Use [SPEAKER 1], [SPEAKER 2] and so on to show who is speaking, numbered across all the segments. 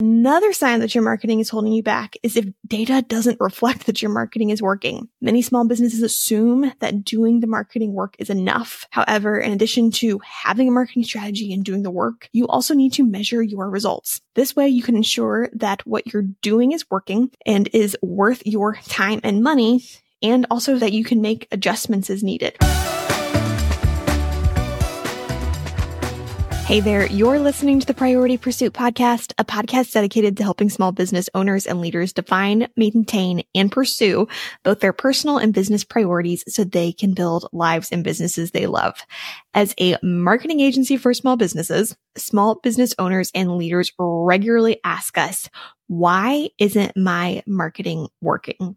[SPEAKER 1] Another sign that your marketing is holding you back is if data doesn't reflect that your marketing is working. Many small businesses assume that doing the marketing work is enough. However, in addition to having a marketing strategy and doing the work, you also need to measure your results. This way you can ensure that what you're doing is working and is worth your time and money, and also that you can make adjustments as needed. Hey there, you're listening to the Priority Pursuit Podcast, a podcast dedicated to helping small business owners and leaders define, maintain, and pursue both their personal and business priorities so they can build lives and businesses they love. As a marketing agency for small businesses, small business owners and leaders regularly ask us, why isn't my marketing working?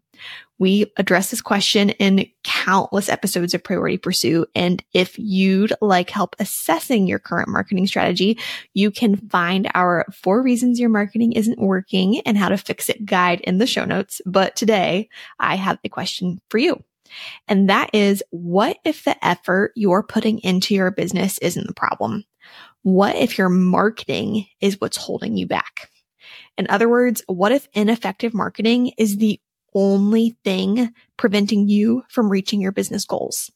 [SPEAKER 1] We address this question in countless episodes of Priority Pursuit. And if you'd like help assessing your current marketing strategy, you can find our four reasons your marketing isn't working and how to fix it guide in the show notes. But today I have a question for you. And that is, what if the effort you're putting into your business isn't the problem? What if your marketing is what's holding you back? In other words, what if ineffective marketing is the only thing preventing you from reaching your business goals?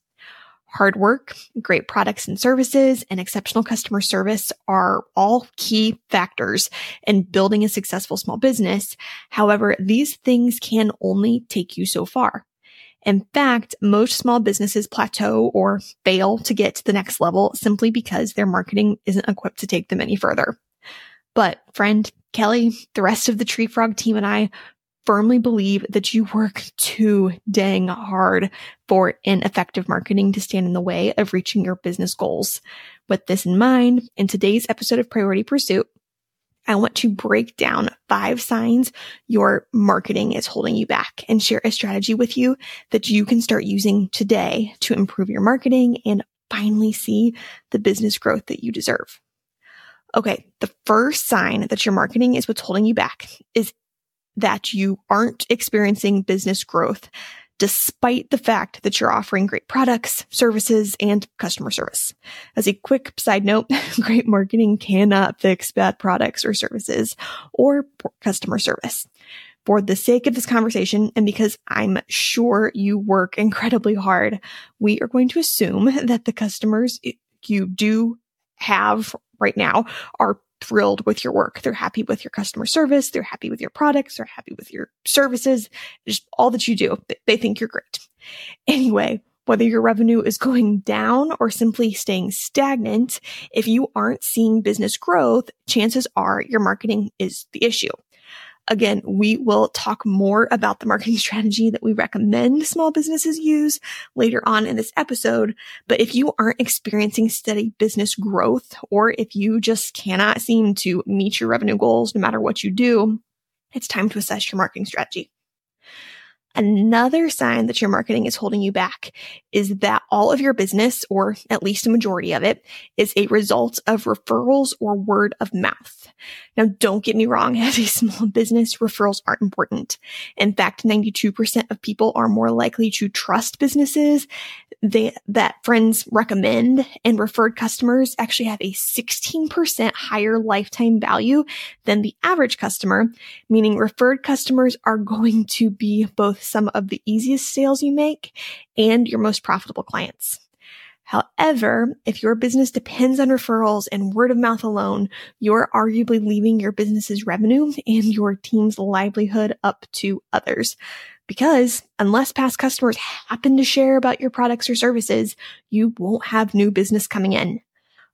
[SPEAKER 1] Hard work, great products and services, and exceptional customer service are all key factors in building a successful small business. However, these things can only take you so far. In fact, most small businesses plateau or fail to get to the next level simply because their marketing isn't equipped to take them any further. But friend, Kelly, the rest of the Treefrog team and I firmly believe that you work too dang hard for ineffective marketing to stand in the way of reaching your business goals. With this in mind, in today's episode of Priority Pursuit, I want to break down five signs your marketing is holding you back and share a strategy with you that you can start using today to improve your marketing and finally see the business growth that you deserve. Okay. The first sign that your marketing is what's holding you back is that you aren't experiencing business growth despite the fact that you're offering great products, services, and customer service. As a quick side note, great marketing cannot fix bad products or services or customer service. For the sake of this conversation, and because I'm sure you work incredibly hard, we are going to assume that the customers you do have right now are thrilled with your work. They're happy with your customer service. They're happy with your products. They're happy with your services, just all that you do. They think you're great. Anyway, whether your revenue is going down or simply staying stagnant, if you aren't seeing business growth, chances are your marketing is the issue. Again, we will talk more about the marketing strategy that we recommend small businesses use later on in this episode. But if you aren't experiencing steady business growth, or if you just cannot seem to meet your revenue goals no matter what you do, it's time to assess your marketing strategy. Another sign that your marketing is holding you back is that all of your business, or at least a majority of it, is a result of referrals or word of mouth. Now, don't get me wrong. As a small business, referrals aren't important. In fact, 92% of people are more likely to trust businesses they, that friends recommend and referred customers actually have a 16% higher lifetime value than the average customer, meaning referred customers are going to be both some of the easiest sales you make and your most profitable clients. However, if your business depends on referrals and word of mouth alone, you're arguably leaving your business's revenue and your team's livelihood up to others. Because unless past customers happen to share about your products or services, you won't have new business coming in.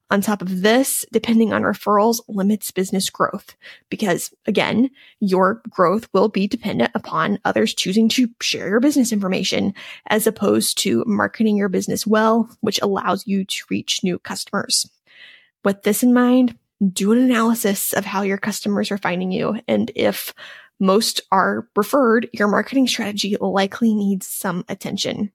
[SPEAKER 1] On top of this, depending on referrals limits business growth because again, your growth will be dependent upon others choosing to share your business information as opposed to marketing your business well, which allows you to reach new customers. With this in mind, do an analysis of how your customers are finding you and if most are referred, your marketing strategy likely needs some attention.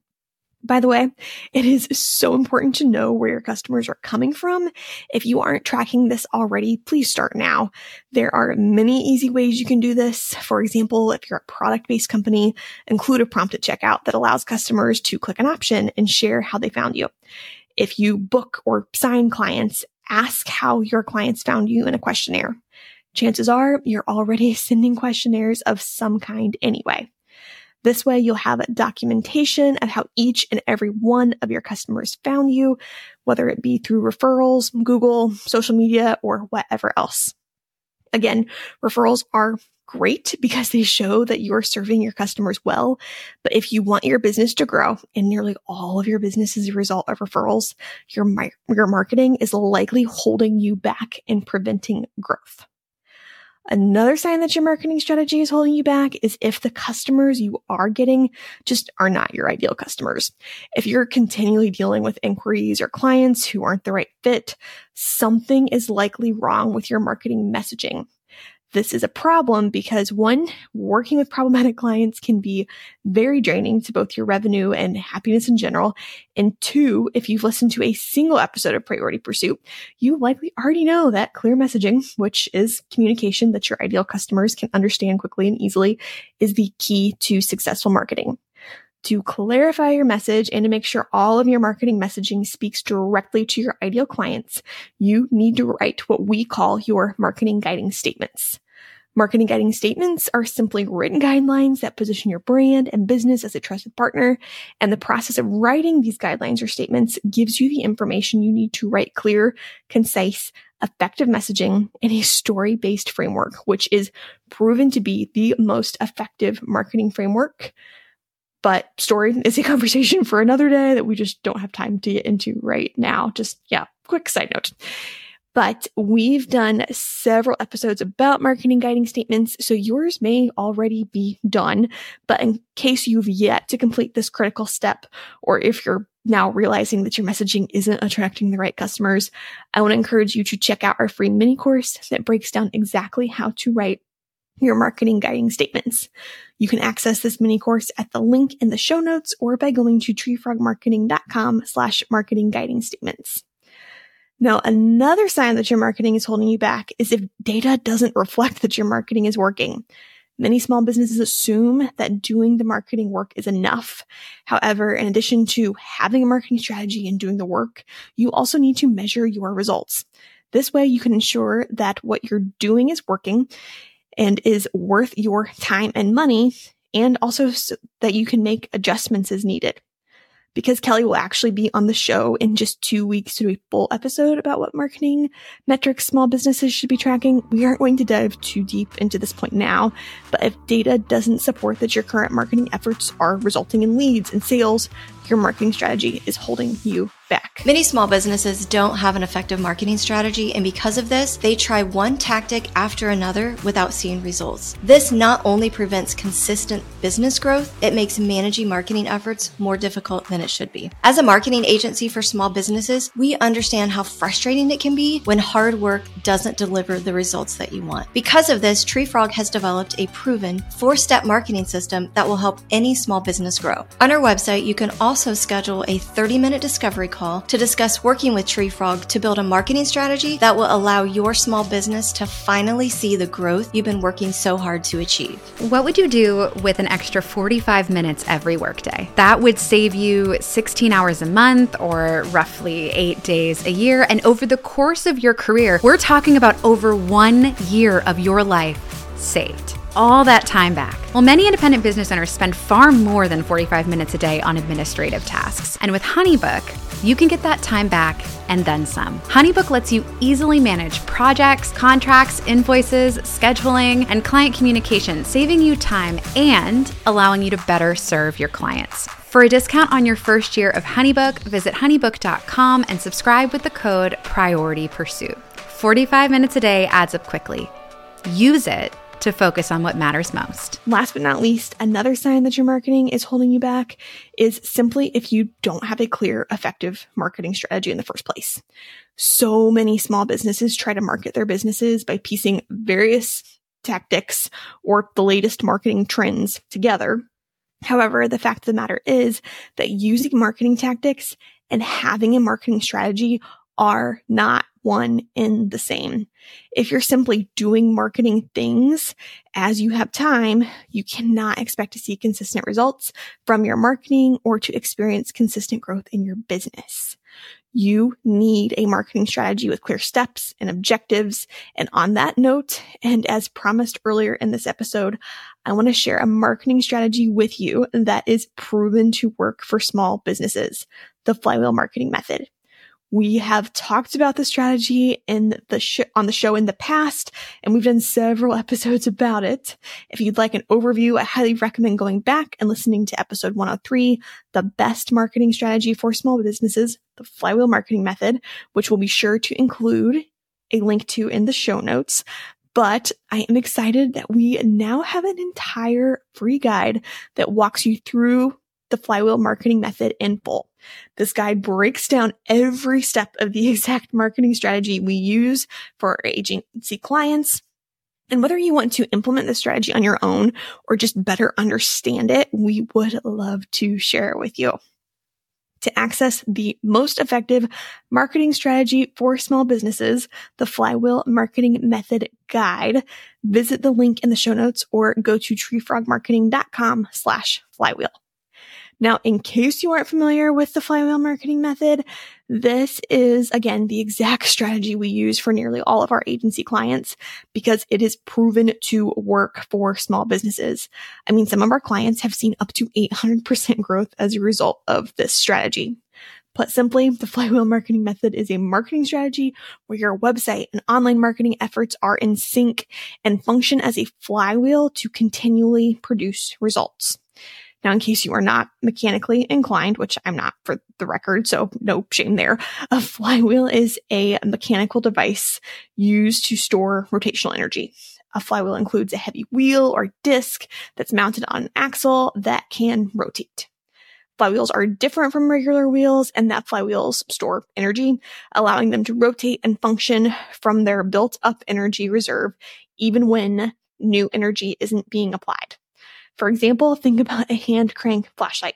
[SPEAKER 1] By the way, it is so important to know where your customers are coming from. If you aren't tracking this already, please start now. There are many easy ways you can do this. For example, if you're a product based company, include a prompt at checkout that allows customers to click an option and share how they found you. If you book or sign clients, ask how your clients found you in a questionnaire. Chances are you're already sending questionnaires of some kind anyway. This way you'll have documentation of how each and every one of your customers found you, whether it be through referrals, Google, social media, or whatever else. Again, referrals are great because they show that you're serving your customers well. But if you want your business to grow and nearly all of your business is a result of referrals, your, your marketing is likely holding you back and preventing growth. Another sign that your marketing strategy is holding you back is if the customers you are getting just are not your ideal customers. If you're continually dealing with inquiries or clients who aren't the right fit, something is likely wrong with your marketing messaging this is a problem because one, working with problematic clients can be very draining to both your revenue and happiness in general. And two, if you've listened to a single episode of Priority Pursuit, you likely already know that clear messaging, which is communication that your ideal customers can understand quickly and easily, is the key to successful marketing to clarify your message and to make sure all of your marketing messaging speaks directly to your ideal clients, you need to write what we call your marketing guiding statements. Marketing guiding statements are simply written guidelines that position your brand and business as a trusted partner. And the process of writing these guidelines or statements gives you the information you need to write clear, concise, effective messaging in a story based framework, which is proven to be the most effective marketing framework. But story is a conversation for another day that we just don't have time to get into right now. Just, yeah, quick side note. But we've done several episodes about marketing guiding statements, so yours may already be done. But in case you've yet to complete this critical step, or if you're now realizing that your messaging isn't attracting the right customers, I want to encourage you to check out our free mini course that breaks down exactly how to write your marketing guiding statements. You can access this mini course at the link in the show notes or by going to treefrogmarketing.com slash marketing guiding statements. Now, another sign that your marketing is holding you back is if data doesn't reflect that your marketing is working. Many small businesses assume that doing the marketing work is enough. However, in addition to having a marketing strategy and doing the work, you also need to measure your results. This way you can ensure that what you're doing is working and is worth your time and money and also so that you can make adjustments as needed because Kelly will actually be on the show in just two weeks to do a full episode about what marketing metrics small businesses should be tracking. We aren't going to dive too deep into this point now, but if data doesn't support that your current marketing efforts are resulting in leads and sales, your marketing strategy is holding you back.
[SPEAKER 2] Many small businesses don't have an effective marketing strategy, and because of this, they try one tactic after another without seeing results. This not only prevents consistent business growth, it makes managing marketing efforts more difficult than it should be. As a marketing agency for small businesses, we understand how frustrating it can be when hard work doesn't deliver the results that you want. Because of this, Treefrog has developed a proven four step marketing system that will help any small business grow. On our website, you can also schedule a 30 minute discovery call to discuss working with Treefrog to build a marketing strategy that will allow your small business to finally see the growth you've been working so hard to achieve.
[SPEAKER 3] What would you do with an extra 45 minutes every workday? That would save you 16 hours a month or roughly eight days a year. And over the course of your career, we're talking about over one year of your life saved all that time back. Well, many independent business owners spend far more than 45 minutes a day on administrative tasks. And with Honeybook, you can get that time back and then some. Honeybook lets you easily manage projects, contracts, invoices, scheduling, and client communication, saving you time and allowing you to better serve your clients. For a discount on your first year of Honeybook, visit honeybook.com and subscribe with the code Priority Pursuit. 45 minutes a day adds up quickly. Use it to focus on what matters most.
[SPEAKER 1] Last but not least, another sign that your marketing is holding you back is simply if you don't have a clear, effective marketing strategy in the first place. So many small businesses try to market their businesses by piecing various tactics or the latest marketing trends together. However, the fact of the matter is that using marketing tactics and having a marketing strategy are not one in the same. If you're simply doing marketing things as you have time, you cannot expect to see consistent results from your marketing or to experience consistent growth in your business. You need a marketing strategy with clear steps and objectives. And on that note, and as promised earlier in this episode, I want to share a marketing strategy with you that is proven to work for small businesses, the flywheel marketing method. We have talked about the strategy in the sh- on the show in the past, and we've done several episodes about it. If you'd like an overview, I highly recommend going back and listening to episode 103, the best marketing strategy for small businesses, the flywheel marketing method, which we'll be sure to include a link to in the show notes. But I am excited that we now have an entire free guide that walks you through the flywheel marketing method in full. This guide breaks down every step of the exact marketing strategy we use for our agency clients. And whether you want to implement the strategy on your own or just better understand it, we would love to share it with you. To access the most effective marketing strategy for small businesses, the Flywheel Marketing Method Guide, visit the link in the show notes or go to treefrogmarketing.com slash flywheel. Now, in case you aren't familiar with the flywheel marketing method, this is again the exact strategy we use for nearly all of our agency clients because it is proven to work for small businesses. I mean, some of our clients have seen up to 800% growth as a result of this strategy. Put simply, the flywheel marketing method is a marketing strategy where your website and online marketing efforts are in sync and function as a flywheel to continually produce results. Now, in case you are not mechanically inclined, which I'm not for the record, so no shame there, a flywheel is a mechanical device used to store rotational energy. A flywheel includes a heavy wheel or disc that's mounted on an axle that can rotate. Flywheels are different from regular wheels and that flywheels store energy, allowing them to rotate and function from their built up energy reserve, even when new energy isn't being applied. For example, think about a hand crank flashlight.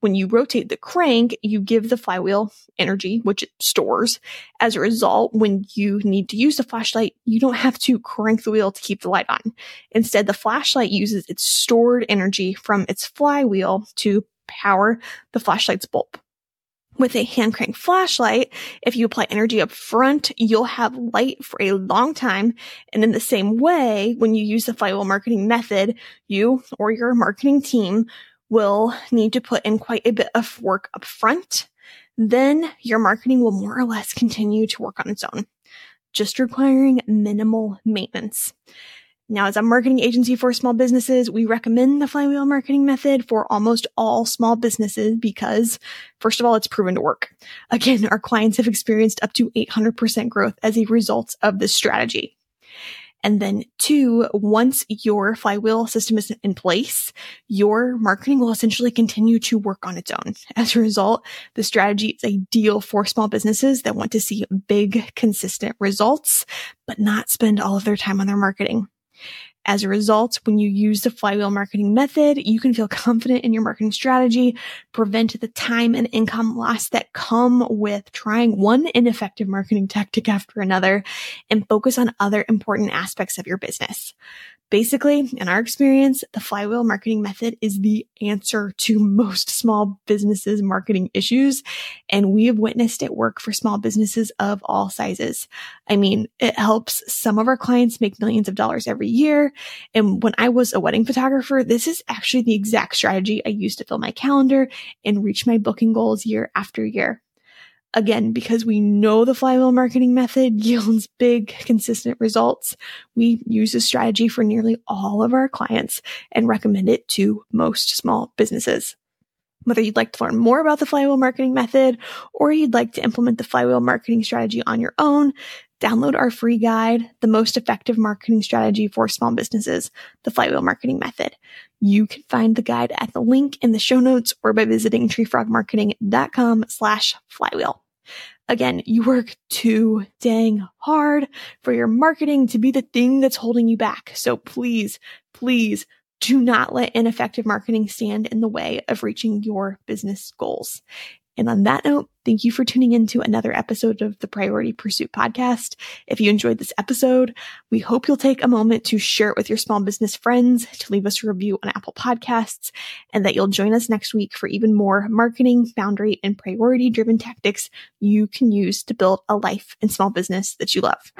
[SPEAKER 1] When you rotate the crank, you give the flywheel energy, which it stores. As a result, when you need to use the flashlight, you don't have to crank the wheel to keep the light on. Instead, the flashlight uses its stored energy from its flywheel to power the flashlight's bulb. With a hand crank flashlight, if you apply energy up front, you'll have light for a long time. And in the same way, when you use the flywheel marketing method, you or your marketing team will need to put in quite a bit of work up front. Then your marketing will more or less continue to work on its own, just requiring minimal maintenance. Now, as a marketing agency for small businesses, we recommend the flywheel marketing method for almost all small businesses because, first of all, it's proven to work. Again, our clients have experienced up to 800% growth as a result of this strategy. And then two, once your flywheel system is in place, your marketing will essentially continue to work on its own. As a result, the strategy is ideal for small businesses that want to see big, consistent results, but not spend all of their time on their marketing. As a result, when you use the flywheel marketing method, you can feel confident in your marketing strategy, prevent the time and income loss that come with trying one ineffective marketing tactic after another, and focus on other important aspects of your business. Basically, in our experience, the flywheel marketing method is the answer to most small businesses marketing issues. And we have witnessed it work for small businesses of all sizes. I mean, it helps some of our clients make millions of dollars every year. And when I was a wedding photographer, this is actually the exact strategy I used to fill my calendar and reach my booking goals year after year. Again, because we know the flywheel marketing method yields big, consistent results, we use this strategy for nearly all of our clients and recommend it to most small businesses. Whether you'd like to learn more about the flywheel marketing method or you'd like to implement the flywheel marketing strategy on your own, download our free guide, The Most Effective Marketing Strategy for Small Businesses, the Flywheel Marketing Method. You can find the guide at the link in the show notes or by visiting treefrogmarketing.com slash flywheel. Again, you work too dang hard for your marketing to be the thing that's holding you back. So please, please do not let ineffective marketing stand in the way of reaching your business goals. And on that note, thank you for tuning in to another episode of the Priority Pursuit podcast. If you enjoyed this episode, we hope you'll take a moment to share it with your small business friends, to leave us a review on Apple Podcasts, and that you'll join us next week for even more marketing, boundary, and priority driven tactics you can use to build a life and small business that you love.